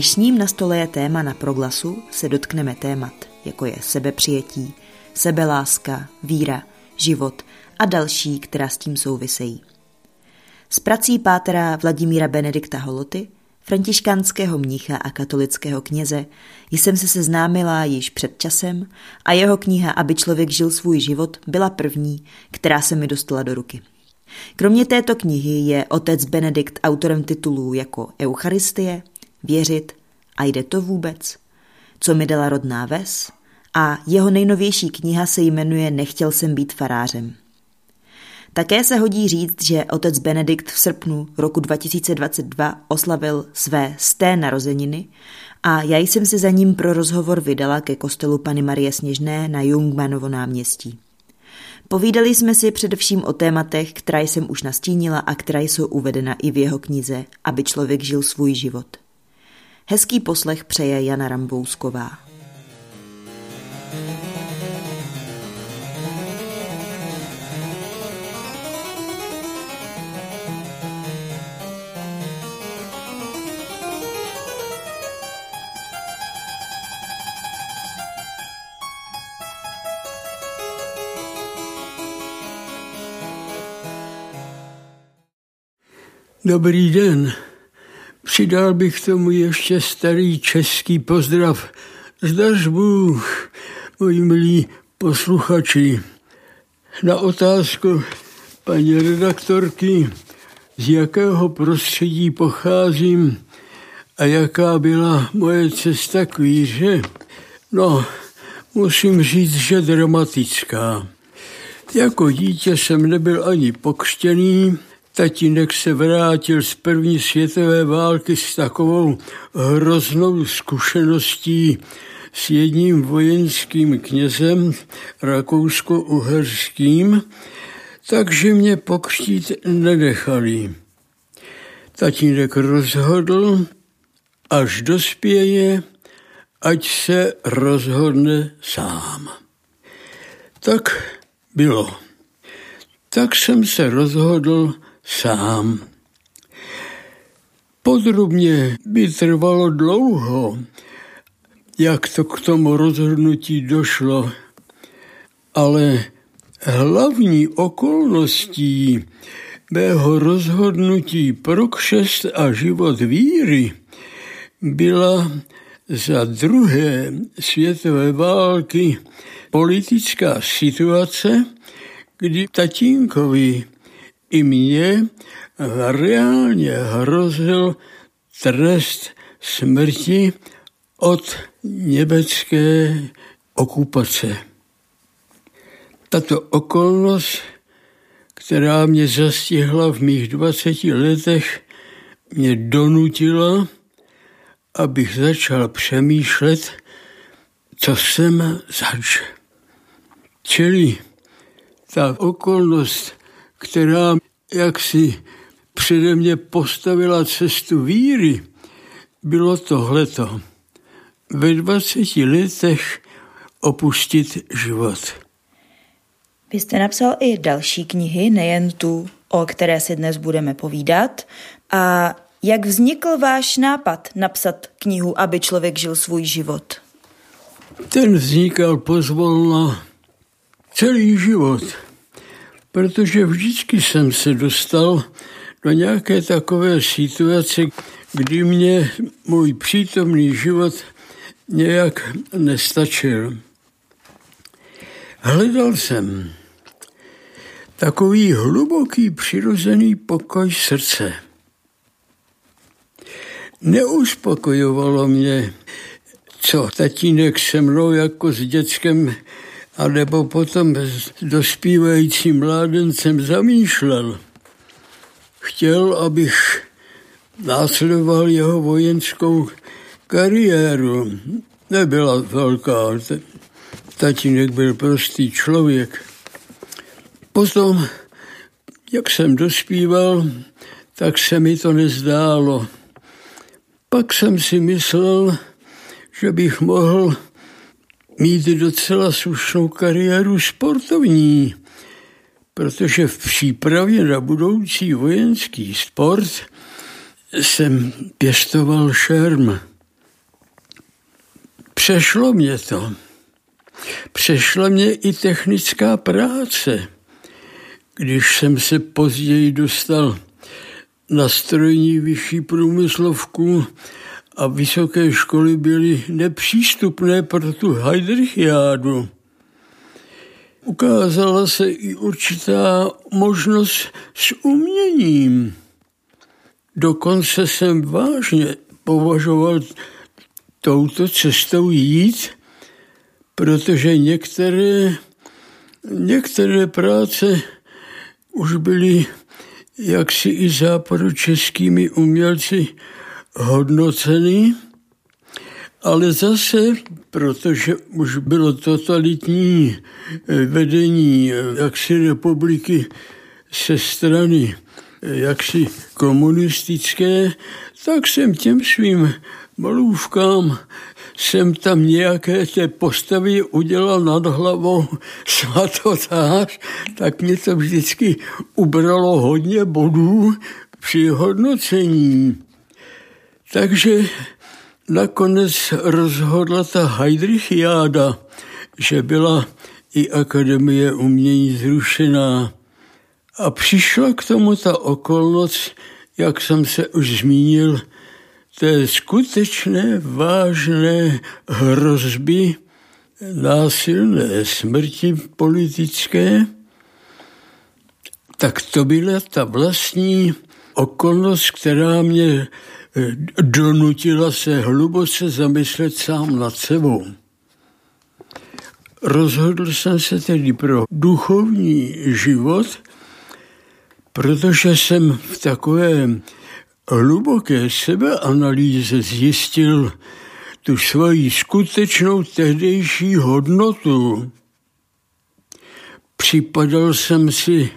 Dnešním na stole je téma na proglasu se dotkneme témat, jako je sebepřijetí, sebeláska, víra, život a další, která s tím souvisejí. S prací pátera Vladimíra Benedikta Holoty, františkánského mnicha a katolického kněze, jsem se seznámila již před časem a jeho kniha Aby člověk žil svůj život byla první, která se mi dostala do ruky. Kromě této knihy je otec Benedikt autorem titulů jako Eucharistie, Věřit a jde to vůbec? Co mi dala rodná ves? A jeho nejnovější kniha se jmenuje Nechtěl jsem být farářem. Také se hodí říct, že otec Benedikt v srpnu roku 2022 oslavil své sté narozeniny a já jsem se za ním pro rozhovor vydala ke kostelu Pany Marie Sněžné na Jungmanovo náměstí. Povídali jsme si především o tématech, která jsem už nastínila a která jsou uvedena i v jeho knize, aby člověk žil svůj život. Hezký poslech přeje Jana Rambousková. Dobrý den. Přidal bych tomu ještě starý český pozdrav. Zdař Bůh, moji milí posluchači. Na otázku paní redaktorky, z jakého prostředí pocházím a jaká byla moje cesta k víře, no, musím říct, že dramatická. Jako dítě jsem nebyl ani pokřtěný, Tatínek se vrátil z první světové války s takovou hroznou zkušeností s jedním vojenským knězem rakousko-uherským, takže mě pokřtít nenechali. Tatínek rozhodl, až dospěje, ať se rozhodne sám. Tak bylo. Tak jsem se rozhodl sám. Podrobně by trvalo dlouho, jak to k tomu rozhodnutí došlo, ale hlavní okolností mého rozhodnutí pro křest a život víry byla za druhé světové války politická situace, kdy tatínkovi i mně reálně hrozil trest smrti od německé okupace. Tato okolnost, která mě zastihla v mých 20 letech, mě donutila, abych začal přemýšlet, co jsem zač. Čili ta okolnost která jaksi přede mě postavila cestu víry, bylo tohleto. Ve 20 letech opustit život. Vy jste napsal i další knihy, nejen tu, o které si dnes budeme povídat. A jak vznikl váš nápad napsat knihu, aby člověk žil svůj život? Ten vznikal pozvolna celý život protože vždycky jsem se dostal do nějaké takové situace, kdy mě můj přítomný život nějak nestačil. Hledal jsem takový hluboký přirozený pokoj srdce. Neuspokojovalo mě, co tatínek se mnou jako s dětskem a nebo potom s dospívajícím mládencem zamýšlel. Chtěl, abych následoval jeho vojenskou kariéru. Nebyla velká, tatínek byl prostý člověk. Potom, jak jsem dospíval, tak se mi to nezdálo. Pak jsem si myslel, že bych mohl mít docela slušnou kariéru sportovní, protože v přípravě na budoucí vojenský sport jsem pěstoval šerm. Přešlo mě to. Přešla mě i technická práce. Když jsem se později dostal na strojní vyšší průmyslovku a vysoké školy byly nepřístupné pro tu Heidrichiádu. Ukázala se i určitá možnost s uměním. Dokonce jsem vážně považoval touto cestou jít, protože některé, některé práce už byly jaksi i západočeskými umělci hodnoceny, ale zase, protože už bylo totalitní vedení jaksi republiky se strany jaksi komunistické, tak jsem těm svým malůvkám jsem tam nějaké té postavy udělal nad hlavou svatotář, tak mě to vždycky ubralo hodně bodů při hodnocení. Takže nakonec rozhodla ta Heidrichiáda, že byla i Akademie umění zrušená. A přišla k tomu ta okolnost, jak jsem se už zmínil, té skutečné vážné hrozby násilné smrti politické, tak to byla ta vlastní okolnost, která mě donutila se hluboce zamyslet sám nad sebou. Rozhodl jsem se tedy pro duchovní život, protože jsem v takovém hluboké sebeanalýze zjistil tu svoji skutečnou tehdejší hodnotu. Připadal jsem si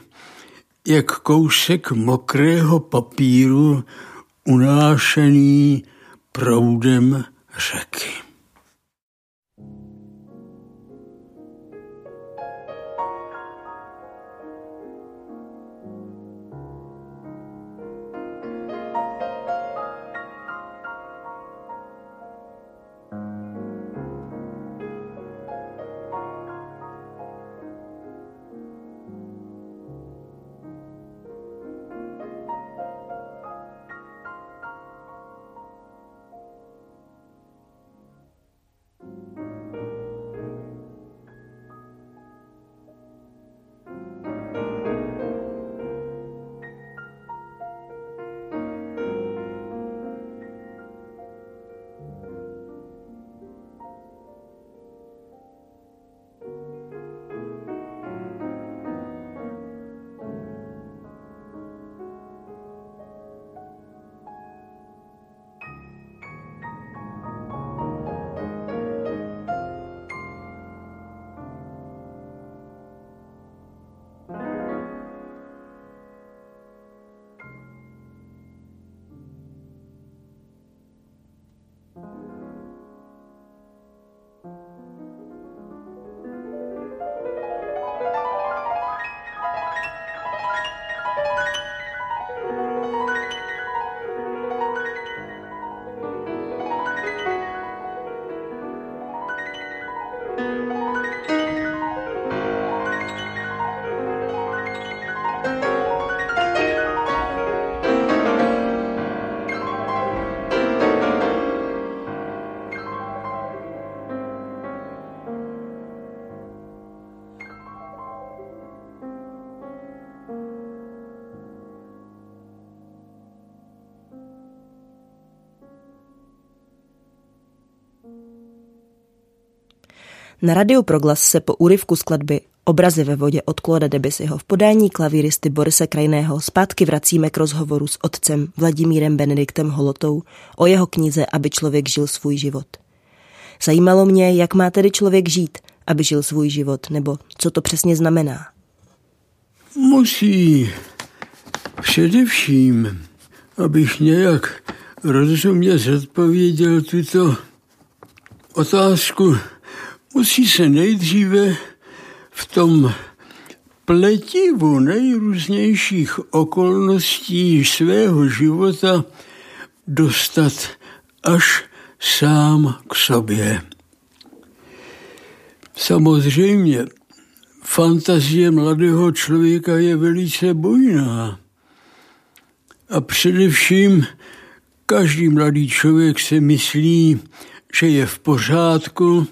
jak kousek mokrého papíru unášený proudem řeky. Na Radiu Proglas se po úryvku skladby Obrazy ve vodě od Claude Debussyho v podání klavíristy Borise Krajného zpátky vracíme k rozhovoru s otcem Vladimírem Benediktem Holotou o jeho knize Aby člověk žil svůj život. Zajímalo mě, jak má tedy člověk žít, aby žil svůj život, nebo co to přesně znamená. Musí především, abych nějak rozumně zodpověděl tuto otázku, musí se nejdříve v tom pletivu nejrůznějších okolností svého života dostat až sám k sobě. Samozřejmě, fantazie mladého člověka je velice bojná. A především každý mladý člověk se myslí, že je v pořádku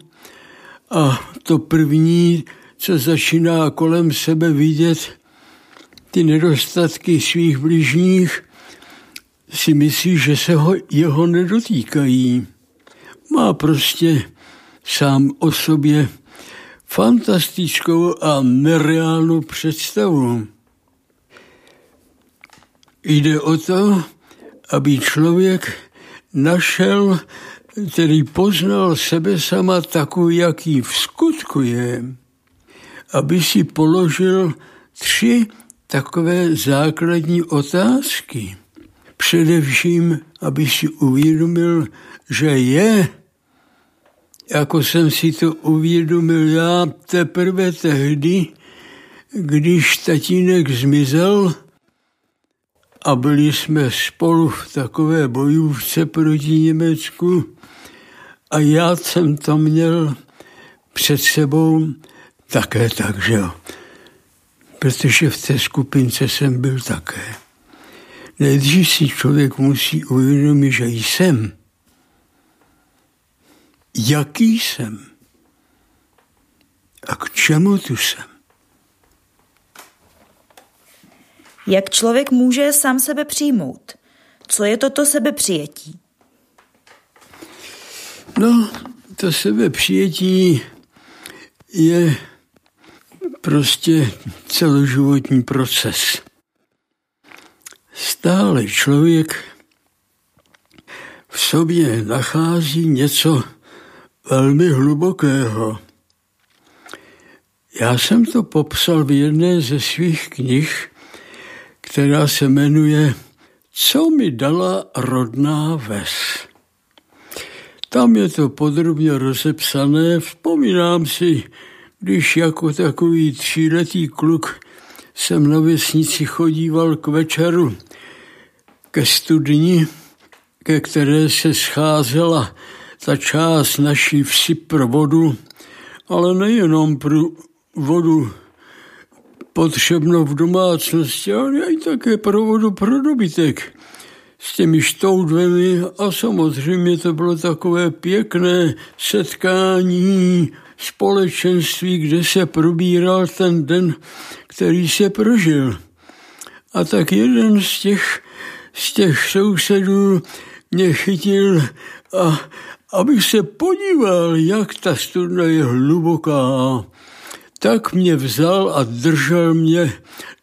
a to první, co začíná kolem sebe vidět, ty nedostatky svých bližních, si myslí, že se ho, jeho nedotýkají. Má prostě sám o sobě fantastickou a nereálnou představu. Jde o to, aby člověk našel, tedy poznal sebe sama takový, jaký v skutku je, aby si položil tři takové základní otázky. Především, aby si uvědomil, že je, jako jsem si to uvědomil já teprve tehdy, když tatínek zmizel a byli jsme spolu v takové bojůvce proti Německu a já jsem to měl před sebou také tak, že jo. Protože v té skupince jsem byl také. Nejdřív si člověk musí uvědomit, že jsem. Jaký jsem? A k čemu tu jsem? Jak člověk může sám sebe přijmout? Co je toto sebepřijetí? No, to sebepřijetí je prostě celoživotní proces. Stále člověk v sobě nachází něco velmi hlubokého. Já jsem to popsal v jedné ze svých knih, která se jmenuje Co mi dala rodná ves. Tam je to podrobně rozepsané. Vzpomínám si, když jako takový tříletý kluk jsem na vesnici chodíval k večeru ke studni, ke které se scházela ta část naší vsi pro vodu, ale nejenom pro vodu potřebnou v domácnosti, ale i také pro vodu pro dobytek s těmi štoudvemi a samozřejmě to bylo takové pěkné setkání, společenství, kde se probíral ten den, který se prožil. A tak jeden z těch, z těch sousedů mě chytil a abych se podíval, jak ta studna je hluboká. Tak mě vzal a držel mě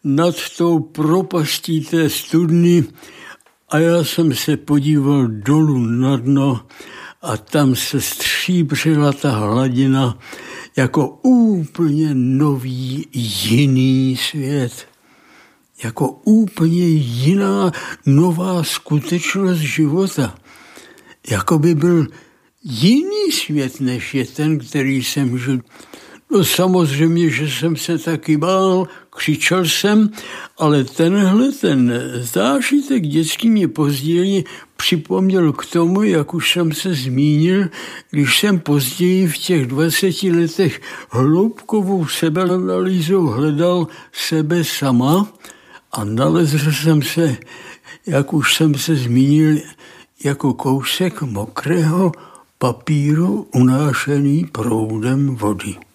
nad tou propastí té studny a já jsem se podíval dolů na dno a tam se stříbřila ta hladina jako úplně nový jiný svět. Jako úplně jiná nová skutečnost života. Jako by byl jiný svět, než je ten, který jsem žil. No samozřejmě, že jsem se taky bál, křičel jsem, ale tenhle ten zážitek dětský mě později připomněl k tomu, jak už jsem se zmínil, když jsem později v těch 20 letech hloubkovou sebeanalýzou hledal sebe sama a nalezl jsem se, jak už jsem se zmínil, jako kousek mokrého papíru unášený proudem vody.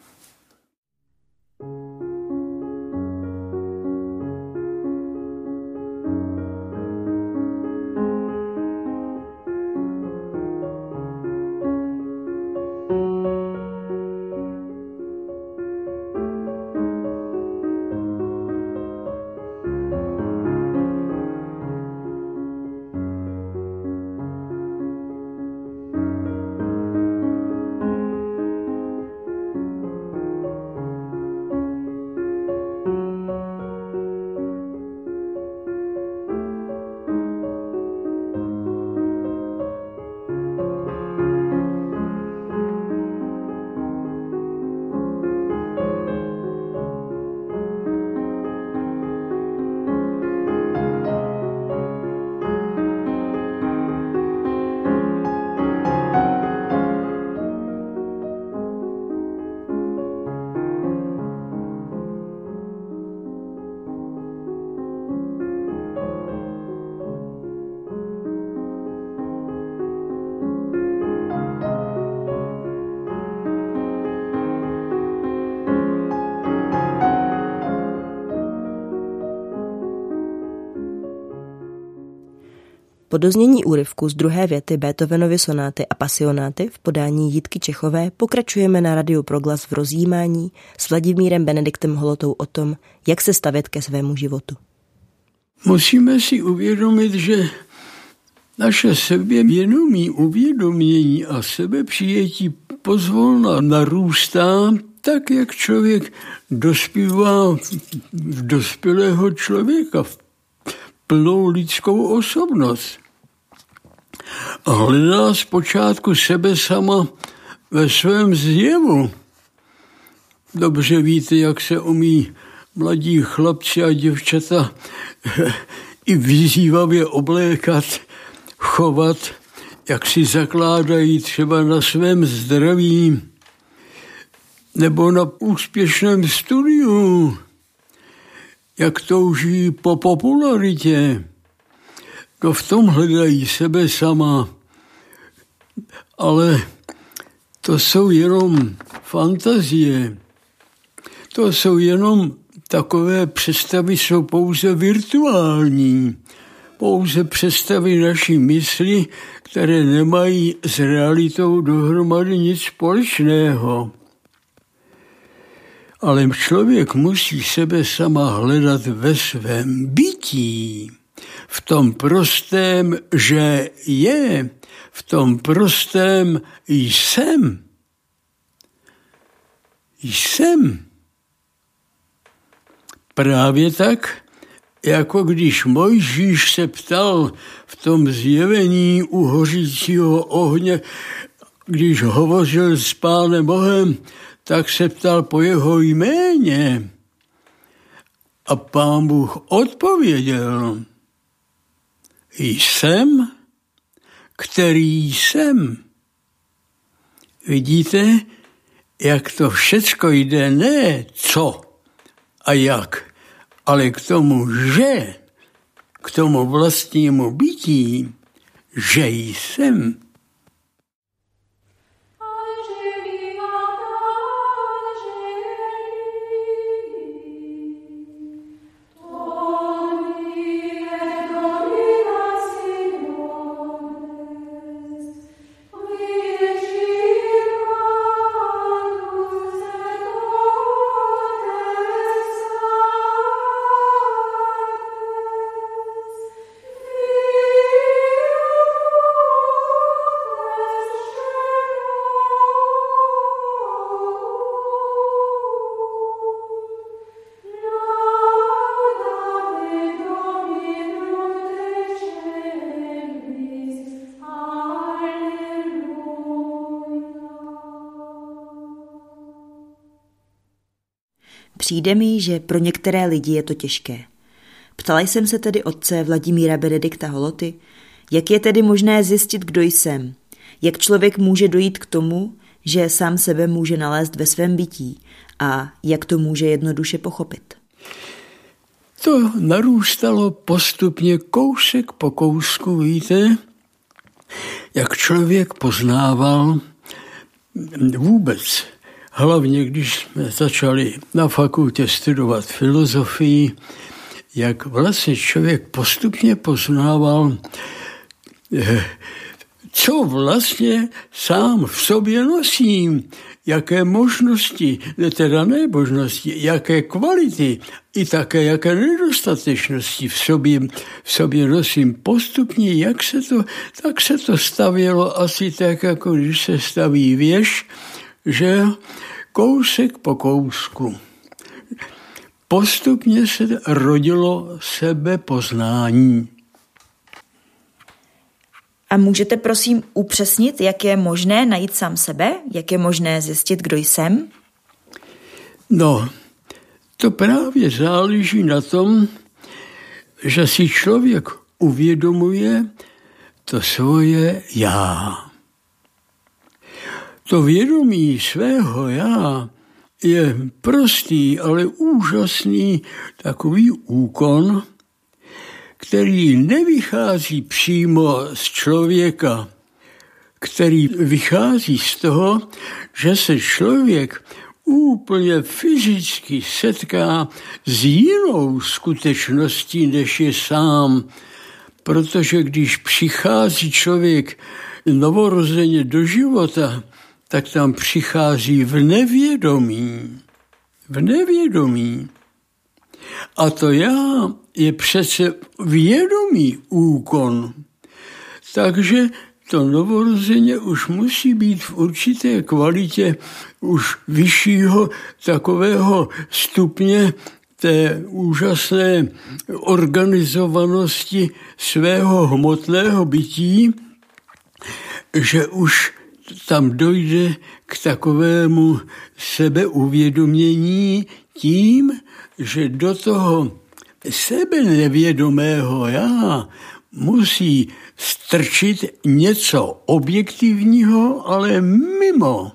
Po doznění úryvku z druhé věty Beethovenovy sonáty a pasionáty v podání Jitky Čechové pokračujeme na Radiu Proglas v rozjímání s Vladimírem Benediktem Holotou o tom, jak se stavět ke svému životu. Musíme si uvědomit, že naše sebevědomí, uvědomění a sebepřijetí pozvolna narůstá tak, jak člověk dospívá v dospělého člověka, v plnou lidskou osobnost. Hledá zpočátku sebe sama ve svém zjevu. Dobře víte, jak se umí mladí chlapci a děvčata i vyzývavě oblékat, chovat, jak si zakládají třeba na svém zdraví nebo na úspěšném studiu, jak touží po popularitě. To v tom hledají sebe sama. Ale to jsou jenom fantazie. To jsou jenom takové představy, jsou pouze virtuální. Pouze představy naší mysli, které nemají s realitou dohromady nic společného. Ale člověk musí sebe sama hledat ve svém bytí, v tom prostém, že je, v tom prostém jsem. Jsem. Právě tak, jako když Mojžíš se ptal v tom zjevení u hořícího ohně, když hovořil s pánem Bohem, tak se ptal po jeho jméně. A pán Bůh odpověděl, jsem, který jsem. Vidíte, jak to všecko jde ne co a jak, ale k tomu, že, k tomu vlastnímu bytí, že jsem. Přijde mi, že pro některé lidi je to těžké. Ptala jsem se tedy otce Vladimíra Benedikta Holoty, jak je tedy možné zjistit, kdo jsem, jak člověk může dojít k tomu, že sám sebe může nalézt ve svém bytí a jak to může jednoduše pochopit. To narůstalo postupně kousek po kousku, víte, jak člověk poznával vůbec hlavně když jsme začali na fakultě studovat filozofii, jak vlastně člověk postupně poznával, eh, co vlastně sám v sobě nosím, jaké možnosti, teda ne možnosti, jaké kvality i také jaké nedostatečnosti v sobě, v sobě nosím. Postupně, jak se to, tak se to stavělo asi tak, jako když se staví věž, že kousek po kousku postupně se rodilo sebepoznání. A můžete prosím upřesnit, jak je možné najít sám sebe? Jak je možné zjistit, kdo jsem? No, to právě záleží na tom, že si člověk uvědomuje to svoje já. To vědomí svého já je prostý, ale úžasný takový úkon, který nevychází přímo z člověka, který vychází z toho, že se člověk úplně fyzicky setká s jinou skutečností, než je sám. protože když přichází člověk novorozeně do života, tak tam přichází v nevědomí. V nevědomí. A to já je přece vědomý úkon. Takže to novorozeně už musí být v určité kvalitě už vyššího takového stupně té úžasné organizovanosti svého hmotného bytí, že už tam dojde k takovému sebeuvědomění tím, že do toho sebe nevědomého já musí strčit něco objektivního, ale mimo.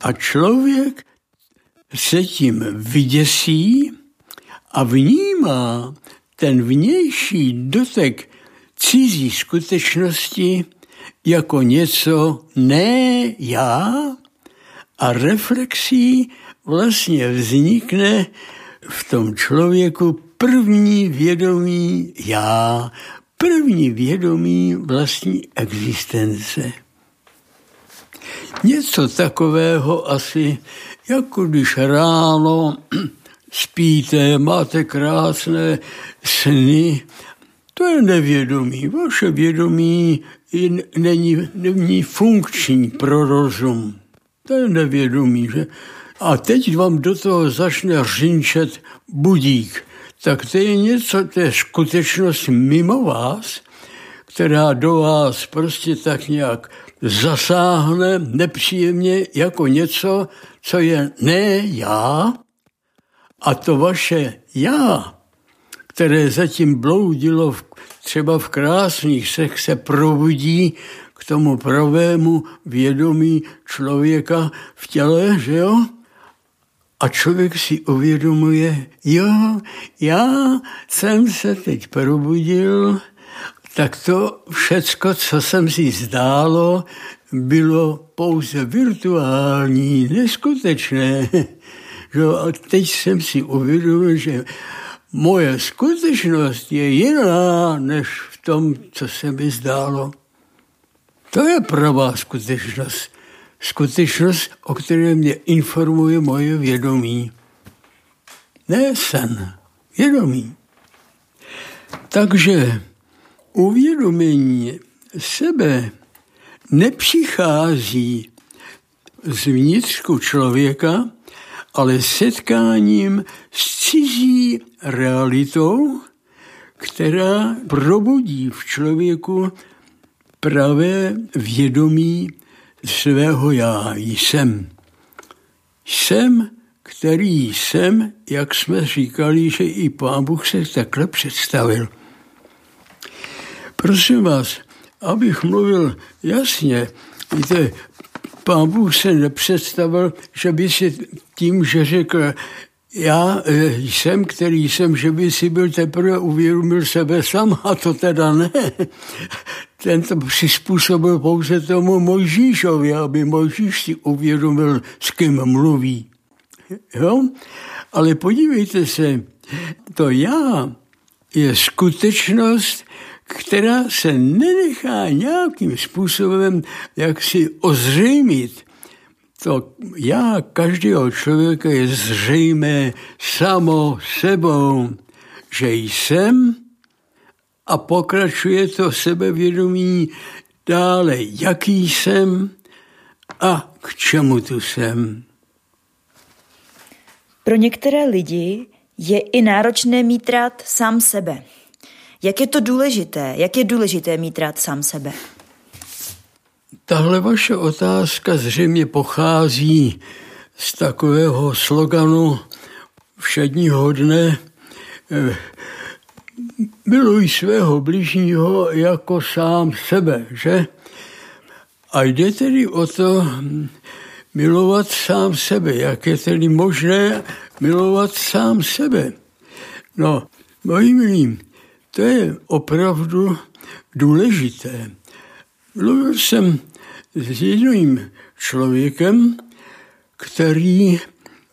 A člověk se tím vyděsí a vnímá ten vnější dotek cizí skutečnosti jako něco ne já a reflexí vlastně vznikne v tom člověku první vědomí já, první vědomí vlastní existence. Něco takového asi, jako když ráno spíte, máte krásné sny, to je nevědomí. Vaše vědomí není, není funkční pro rozum. To je nevědomí, že? A teď vám do toho začne řinčet budík. Tak to je něco, to je skutečnost mimo vás, která do vás prostě tak nějak zasáhne nepříjemně jako něco, co je ne já, a to vaše já, které zatím bloudilo v, třeba v krásných sech, se probudí k tomu pravému vědomí člověka v těle, že jo? A člověk si uvědomuje, jo, já jsem se teď probudil, tak to všecko, co jsem si zdálo, bylo pouze virtuální, neskutečné. A teď jsem si uvědomil, že moje skutečnost je jiná, než v tom, co se mi zdálo. To je pravá skutečnost. Skutečnost, o které mě informuje moje vědomí. Ne sen, vědomí. Takže uvědomění sebe nepřichází z vnitřku člověka, ale setkáním s cizí realitou, která probudí v člověku pravé vědomí svého já jsem. Jsem, který jsem, jak jsme říkali, že i Pán Bůh se takhle představil. Prosím vás, abych mluvil jasně, víte, Pán Bůh se nepředstavil, že by si tím, že řekl, já eh, jsem, který jsem, že by si byl teprve uvědomil sebe sám, a to teda ne. Ten to přizpůsobil pouze tomu Mojžíšovi, aby Mojžíš si uvědomil, s kým mluví. Jo? Ale podívejte se, to já je skutečnost, která se nenechá nějakým způsobem jak si ozřejmit. To já každého člověka je zřejmé samo sebou, že jsem a pokračuje to sebevědomí dále, jaký jsem a k čemu tu jsem. Pro některé lidi je i náročné mít rád sám sebe. Jak je to důležité? Jak je důležité mít rád sám sebe? Tahle vaše otázka zřejmě pochází z takového sloganu všedního dne eh, miluj svého bližního jako sám sebe, že? A jde tedy o to milovat sám sebe. Jak je tedy možné milovat sám sebe? No, moji milí, to je opravdu důležité. Mluvil jsem s jedním člověkem, který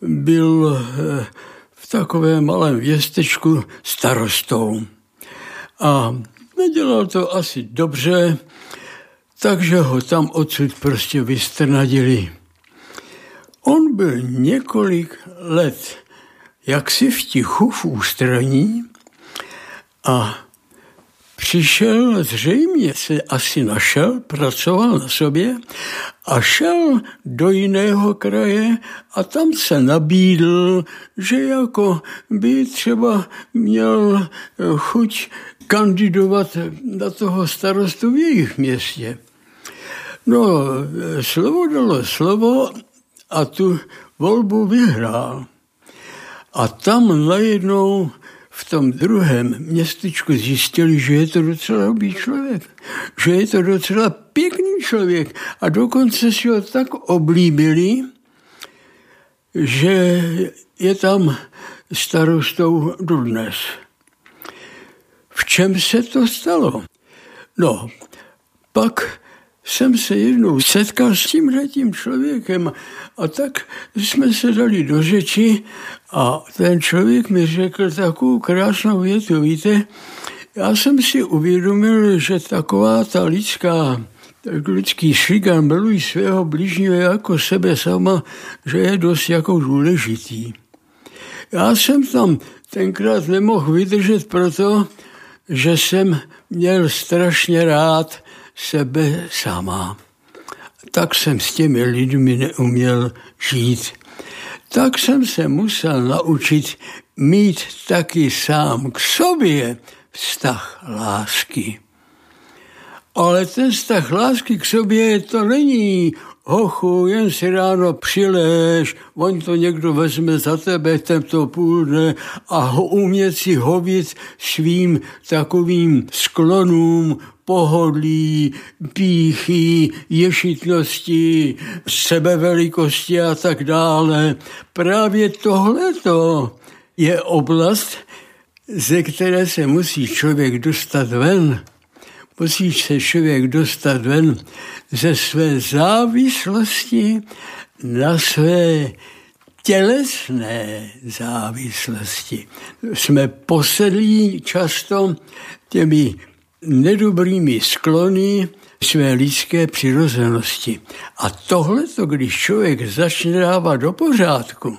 byl eh, v takovém malém městečku starostou. A nedělal to asi dobře, takže ho tam odsud prostě vystrnadili. On byl několik let jaksi v tichu v ústraní a přišel, zřejmě se asi našel, pracoval na sobě a šel do jiného kraje a tam se nabídl, že jako by třeba měl chuť kandidovat na toho starostu v jejich městě. No, slovo dalo slovo a tu volbu vyhrál. A tam najednou v tom druhém městečku zjistili, že je to docela dobrý člověk, že je to docela pěkný člověk a dokonce si ho tak oblíbili, že je tam starostou dodnes. V čem se to stalo? No, pak jsem se jednou setkal s tímhletím člověkem a tak jsme se dali do řeči a ten člověk mi řekl takovou krásnou větu, víte, já jsem si uvědomil, že taková ta lidská, lidský šigan milují svého blížního jako sebe sama, že je dost jako důležitý. Já jsem tam tenkrát nemohl vydržet proto, že jsem měl strašně rád sebe sama. Tak jsem s těmi lidmi neuměl žít. Tak jsem se musel naučit mít taky sám k sobě vztah lásky. Ale ten vztah lásky k sobě to není hochu, jen si ráno přilež, on to někdo vezme za tebe tento půl dne a ho umět si hovit svým takovým sklonům, pohodlí, píchy, ješitnosti, sebevelikosti a tak dále. Právě tohleto je oblast, ze které se musí člověk dostat ven. Musí se člověk dostat ven ze své závislosti na své tělesné závislosti. Jsme posedlí často těmi nedobrými sklony své lidské přirozenosti. A tohle, když člověk začne dávat do pořádku,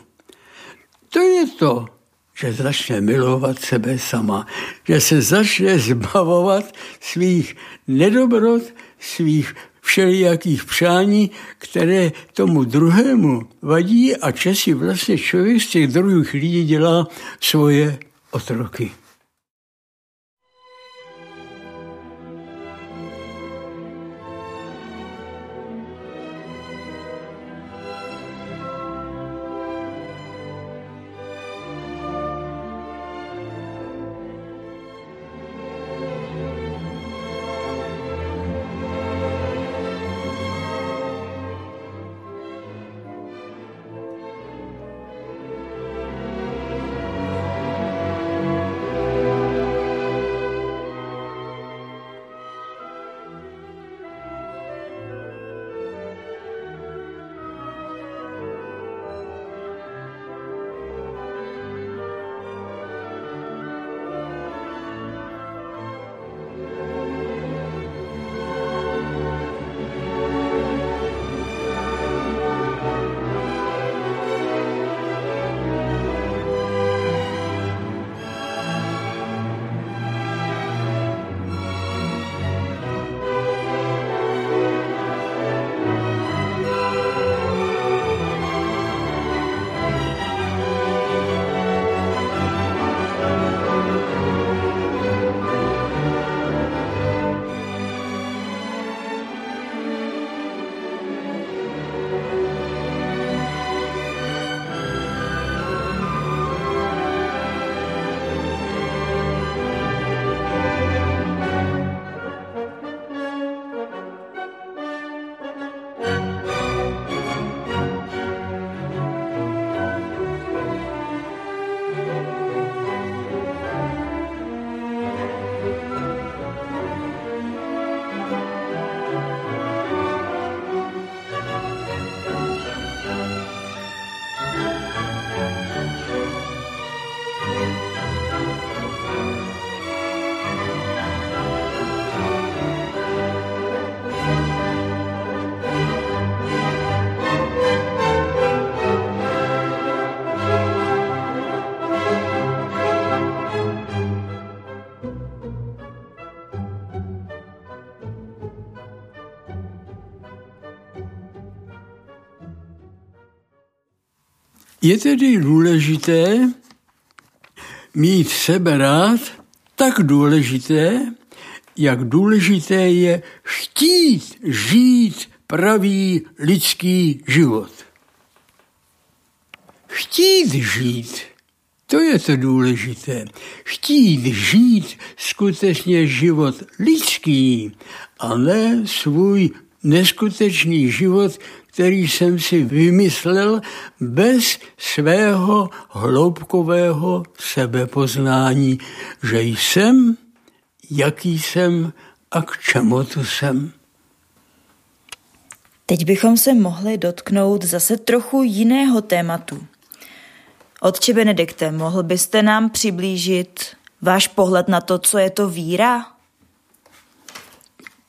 to je to, že začne milovat sebe sama, že se začne zbavovat svých nedobrot, svých všelijakých přání, které tomu druhému vadí a časí vlastně člověk z těch druhých lidí dělá svoje otroky. Je tedy důležité mít sebe rád, tak důležité, jak důležité je chtít žít pravý lidský život. Chtít žít, to je to důležité. Chtít žít skutečně život lidský a ne svůj neskutečný život, který jsem si vymyslel bez svého hloubkového sebepoznání, že jsem, jaký jsem a k čemu to jsem. Teď bychom se mohli dotknout zase trochu jiného tématu. Otče Benedikte, mohl byste nám přiblížit váš pohled na to, co je to víra?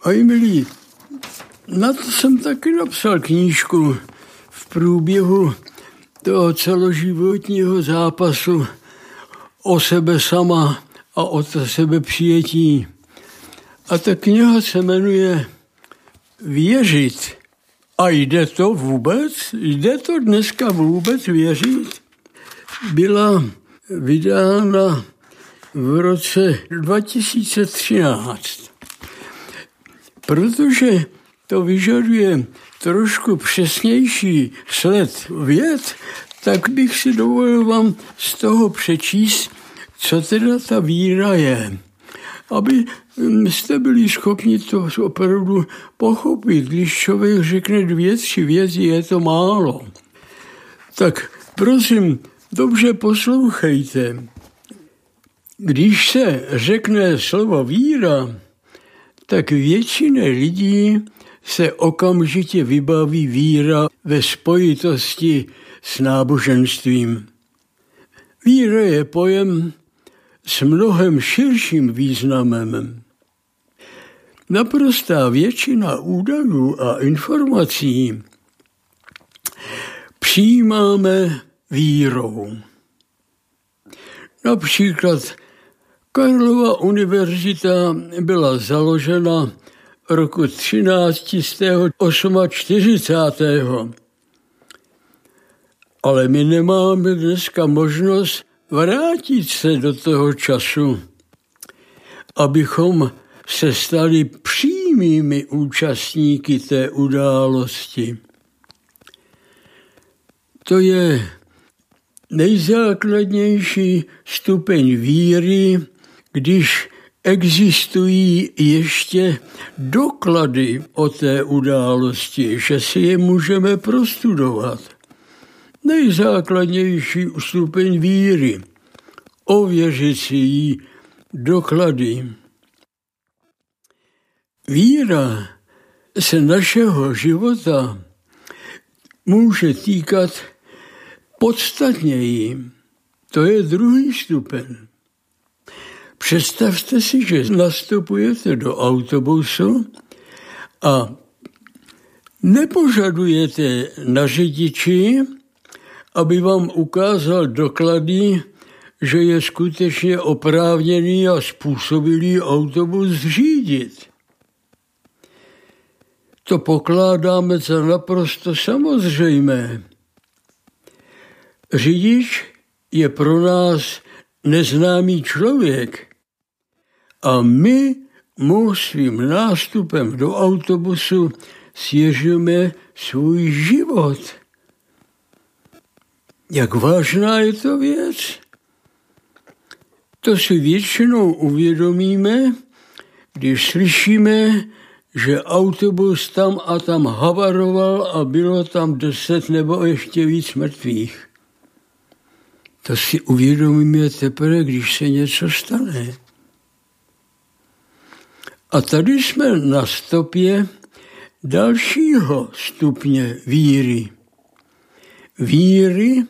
Oj, milí, na to jsem taky napsal knížku v průběhu toho celoživotního zápasu o sebe sama a o sebe přijetí. A ta kniha se jmenuje Věřit. A jde to vůbec? Jde to dneska vůbec věřit? Byla vydána v roce 2013. Protože to vyžaduje trošku přesnější sled věd, tak bych si dovolil vám z toho přečíst, co teda ta víra je. Aby jste byli schopni to opravdu pochopit. Když člověk řekne dvě, tři věci, je to málo. Tak prosím, dobře poslouchejte. Když se řekne slovo víra, tak většina lidí se okamžitě vybaví víra ve spojitosti s náboženstvím. Víra je pojem s mnohem širším významem. Naprostá většina údajů a informací přijímáme vírou. Například Karlova univerzita byla založena roku 1348. Ale my nemáme dneska možnost vrátit se do toho času, abychom se stali přímými účastníky té události. To je nejzákladnější stupeň víry, když existují ještě doklady o té události, že si je můžeme prostudovat. Nejzákladnější stupeň víry, ověřit si ji doklady. Víra se našeho života může týkat podstatněji. To je druhý stupeň. Představte si, že nastupujete do autobusu a nepožadujete na řidiči, aby vám ukázal doklady, že je skutečně oprávněný a způsobilý autobus řídit. To pokládáme za naprosto samozřejmé. Řidič je pro nás neznámý člověk, a my mu svým nástupem do autobusu sježeme svůj život. Jak vážná je to věc? To si většinou uvědomíme, když slyšíme, že autobus tam a tam havaroval a bylo tam deset nebo ještě víc mrtvých. To si uvědomíme teprve, když se něco stane. A tady jsme na stopě dalšího stupně víry. Víry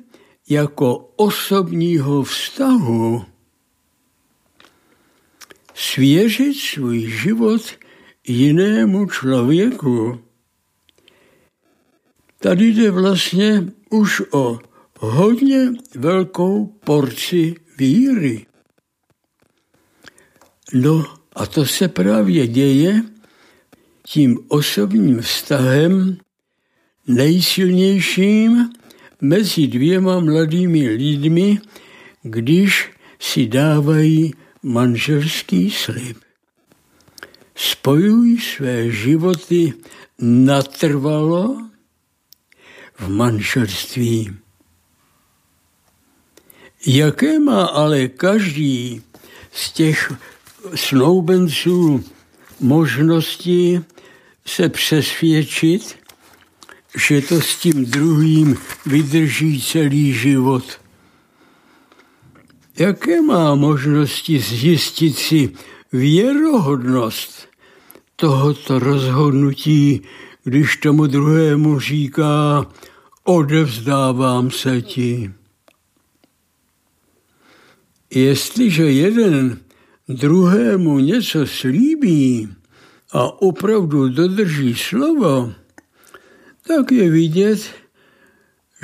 jako osobního vztahu. Svěřit svůj život jinému člověku. Tady jde vlastně už o hodně velkou porci víry. No, a to se právě děje tím osobním vztahem nejsilnějším mezi dvěma mladými lidmi, když si dávají manželský slib. Spojují své životy natrvalo v manželství. Jaké má ale každý z těch snoubenců možnosti se přesvědčit, že to s tím druhým vydrží celý život. Jaké má možnosti zjistit si věrohodnost tohoto rozhodnutí, když tomu druhému říká, odevzdávám se ti. Jestliže jeden druhému něco slíbí a opravdu dodrží slovo, tak je vidět,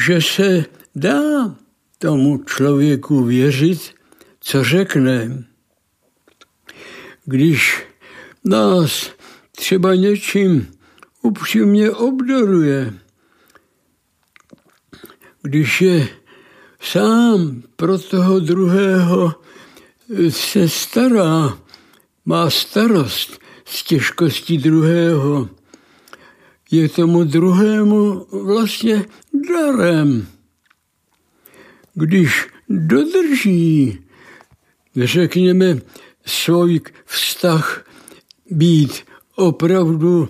že se dá tomu člověku věřit, co řekne. Když nás třeba něčím upřímně obdaruje, když je sám pro toho druhého se stará, má starost s těžkostí druhého, je tomu druhému vlastně darem. Když dodrží, řekněme, svůj vztah být opravdu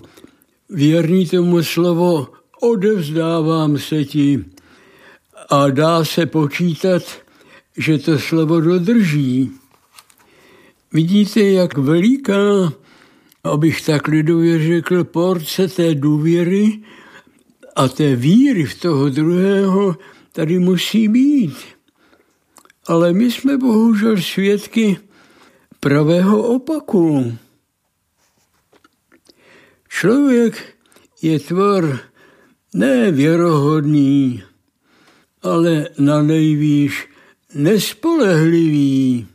věrný tomu slovo, odevzdávám se ti a dá se počítat, že to slovo dodrží. Vidíte, jak veliká abych tak lidově řekl, porce té důvěry a té víry v toho druhého tady musí být. Ale my jsme bohužel svědky pravého opaku. Člověk je tvor nevěrohodný, ale na nejvýš nespolehlivý.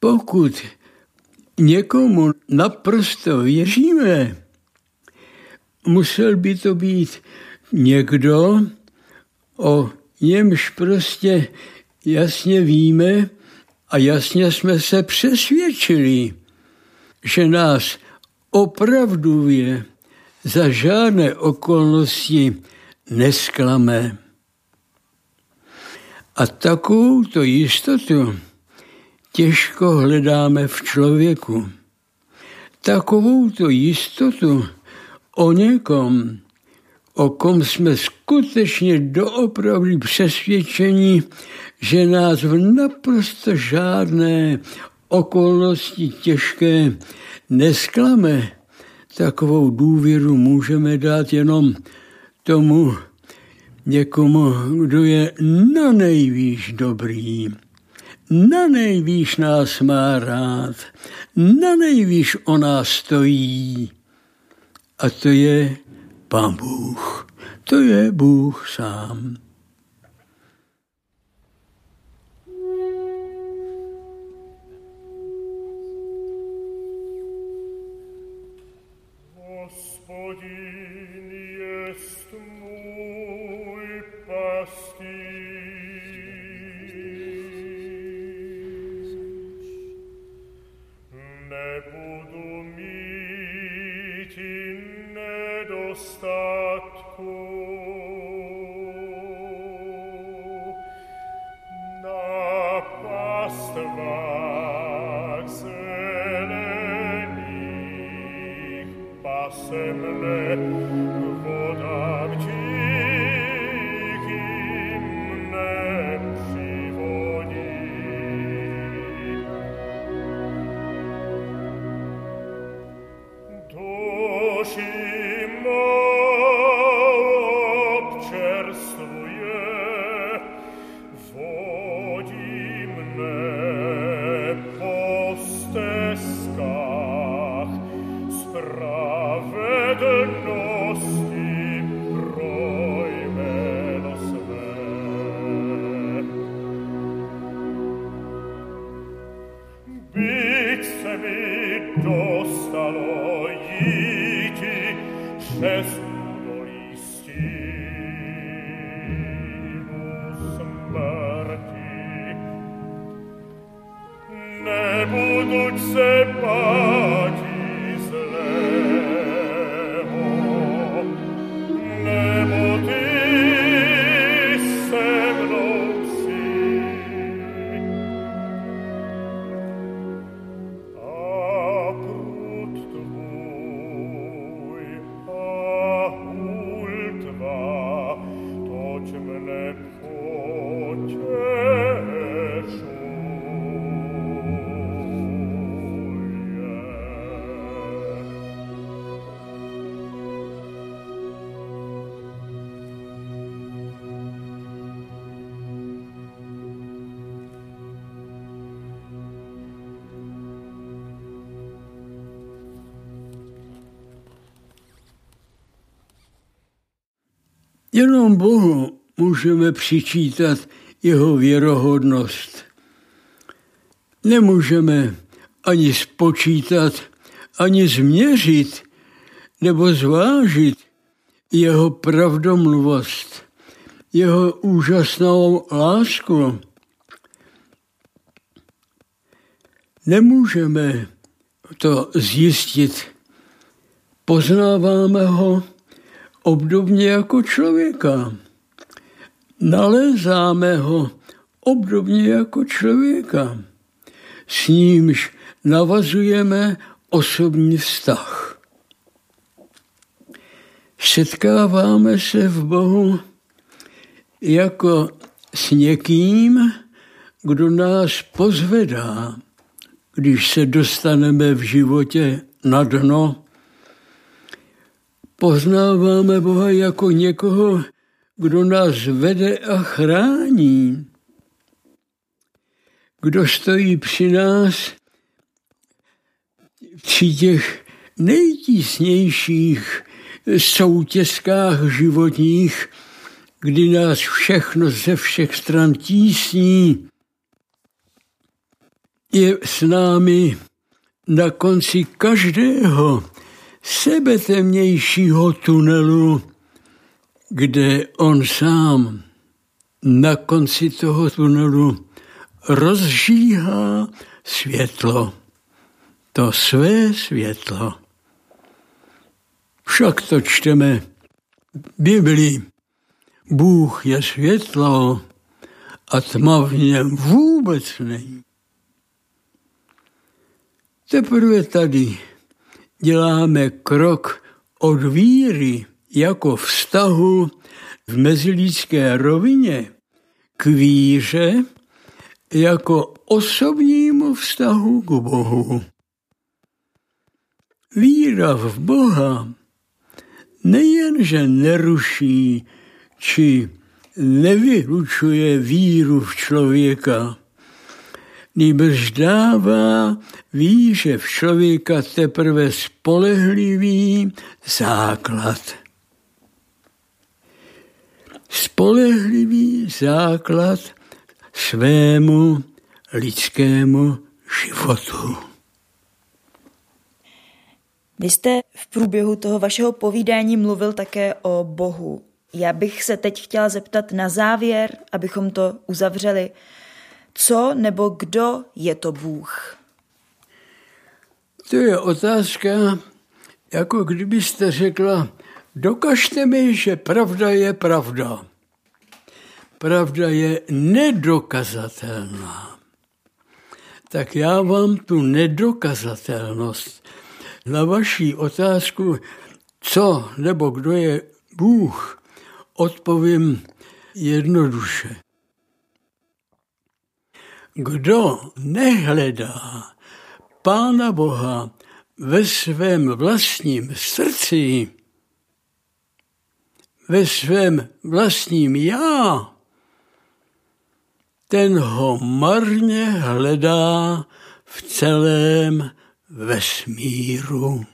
Pokud někomu naprosto věříme, musel by to být někdo, o němž prostě jasně víme a jasně jsme se přesvědčili, že nás opravduvě za žádné okolnosti nesklame. A takovou to jistotu těžko hledáme v člověku. Takovou to jistotu o někom, o kom jsme skutečně doopravdy přesvědčení, že nás v naprosto žádné okolnosti těžké nesklame, takovou důvěru můžeme dát jenom tomu někomu, kdo je na nejvýš dobrý na nejvýš nás má rád, na nejvýš o nás stojí. A to je Pán Bůh, to je Bůh sám. stat cum Jenom Bohu můžeme přičítat jeho věrohodnost. Nemůžeme ani spočítat, ani změřit nebo zvážit jeho pravdomluvost, jeho úžasnou lásku. Nemůžeme to zjistit. Poznáváme ho obdobně jako člověka. Nalézáme ho obdobně jako člověka, s nímž navazujeme osobní vztah. Setkáváme se v Bohu jako s někým, kdo nás pozvedá, když se dostaneme v životě na dno poznáváme Boha jako někoho, kdo nás vede a chrání, kdo stojí při nás při těch nejtísnějších soutězkách životních, kdy nás všechno ze všech stran tísní, je s námi na konci každého sebetemnějšího tunelu, kde on sám na konci toho tunelu rozžíhá světlo, to své světlo. Však to čteme Biblii. Bůh je světlo a tma v něm vůbec není. Teprve tady děláme krok od víry jako vztahu v mezilidské rovině k víře jako osobnímu vztahu k Bohu. Víra v Boha nejenže neruší či nevylučuje víru v člověka, nýbrž dává že v člověka teprve spolehlivý základ. Spolehlivý základ svému lidskému životu. Vy jste v průběhu toho vašeho povídání mluvil také o Bohu. Já bych se teď chtěla zeptat na závěr, abychom to uzavřeli. Co nebo kdo je to Bůh? To je otázka, jako kdybyste řekla, dokažte mi, že pravda je pravda. Pravda je nedokazatelná. Tak já vám tu nedokazatelnost na vaši otázku, co nebo kdo je Bůh, odpovím jednoduše. Kdo nehledá Pána Boha ve svém vlastním srdci, ve svém vlastním já, ten ho marně hledá v celém vesmíru.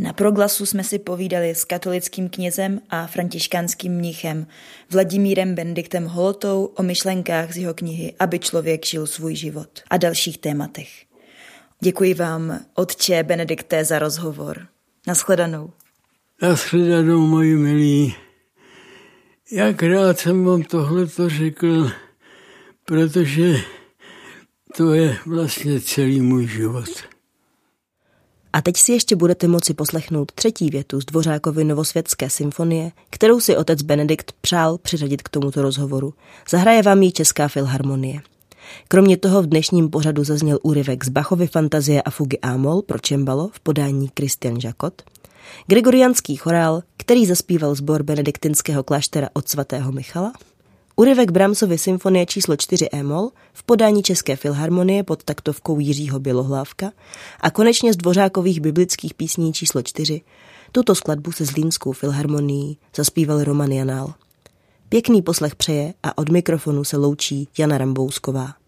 Na proglasu jsme si povídali s katolickým knězem a františkánským mnichem Vladimírem Benediktem Holotou o myšlenkách z jeho knihy Aby člověk žil svůj život a dalších tématech. Děkuji vám, otče Benedikté, za rozhovor. Naschledanou. Naschledanou, moji milí. Jak rád jsem vám tohle to řekl, protože to je vlastně celý můj život. A teď si ještě budete moci poslechnout třetí větu z Dvořákovy Novosvětské symfonie, kterou si otec Benedikt přál přiřadit k tomuto rozhovoru. Zahraje vám ji Česká filharmonie. Kromě toho v dnešním pořadu zazněl úryvek z Bachovy fantazie a fugy Amol pro čembalo v podání Christian Jacot, Gregorianský chorál, který zaspíval sbor benediktinského kláštera od svatého Michala, Úryvek Brahmsovy symfonie číslo 4 E-moll v podání České filharmonie pod taktovkou Jiřího Bělohlávka a konečně z Dvořákových biblických písní číslo 4 tuto skladbu se Zlínskou filharmonií zaspíval Roman Janál. Pěkný poslech přeje a od mikrofonu se loučí Jana Rambousková.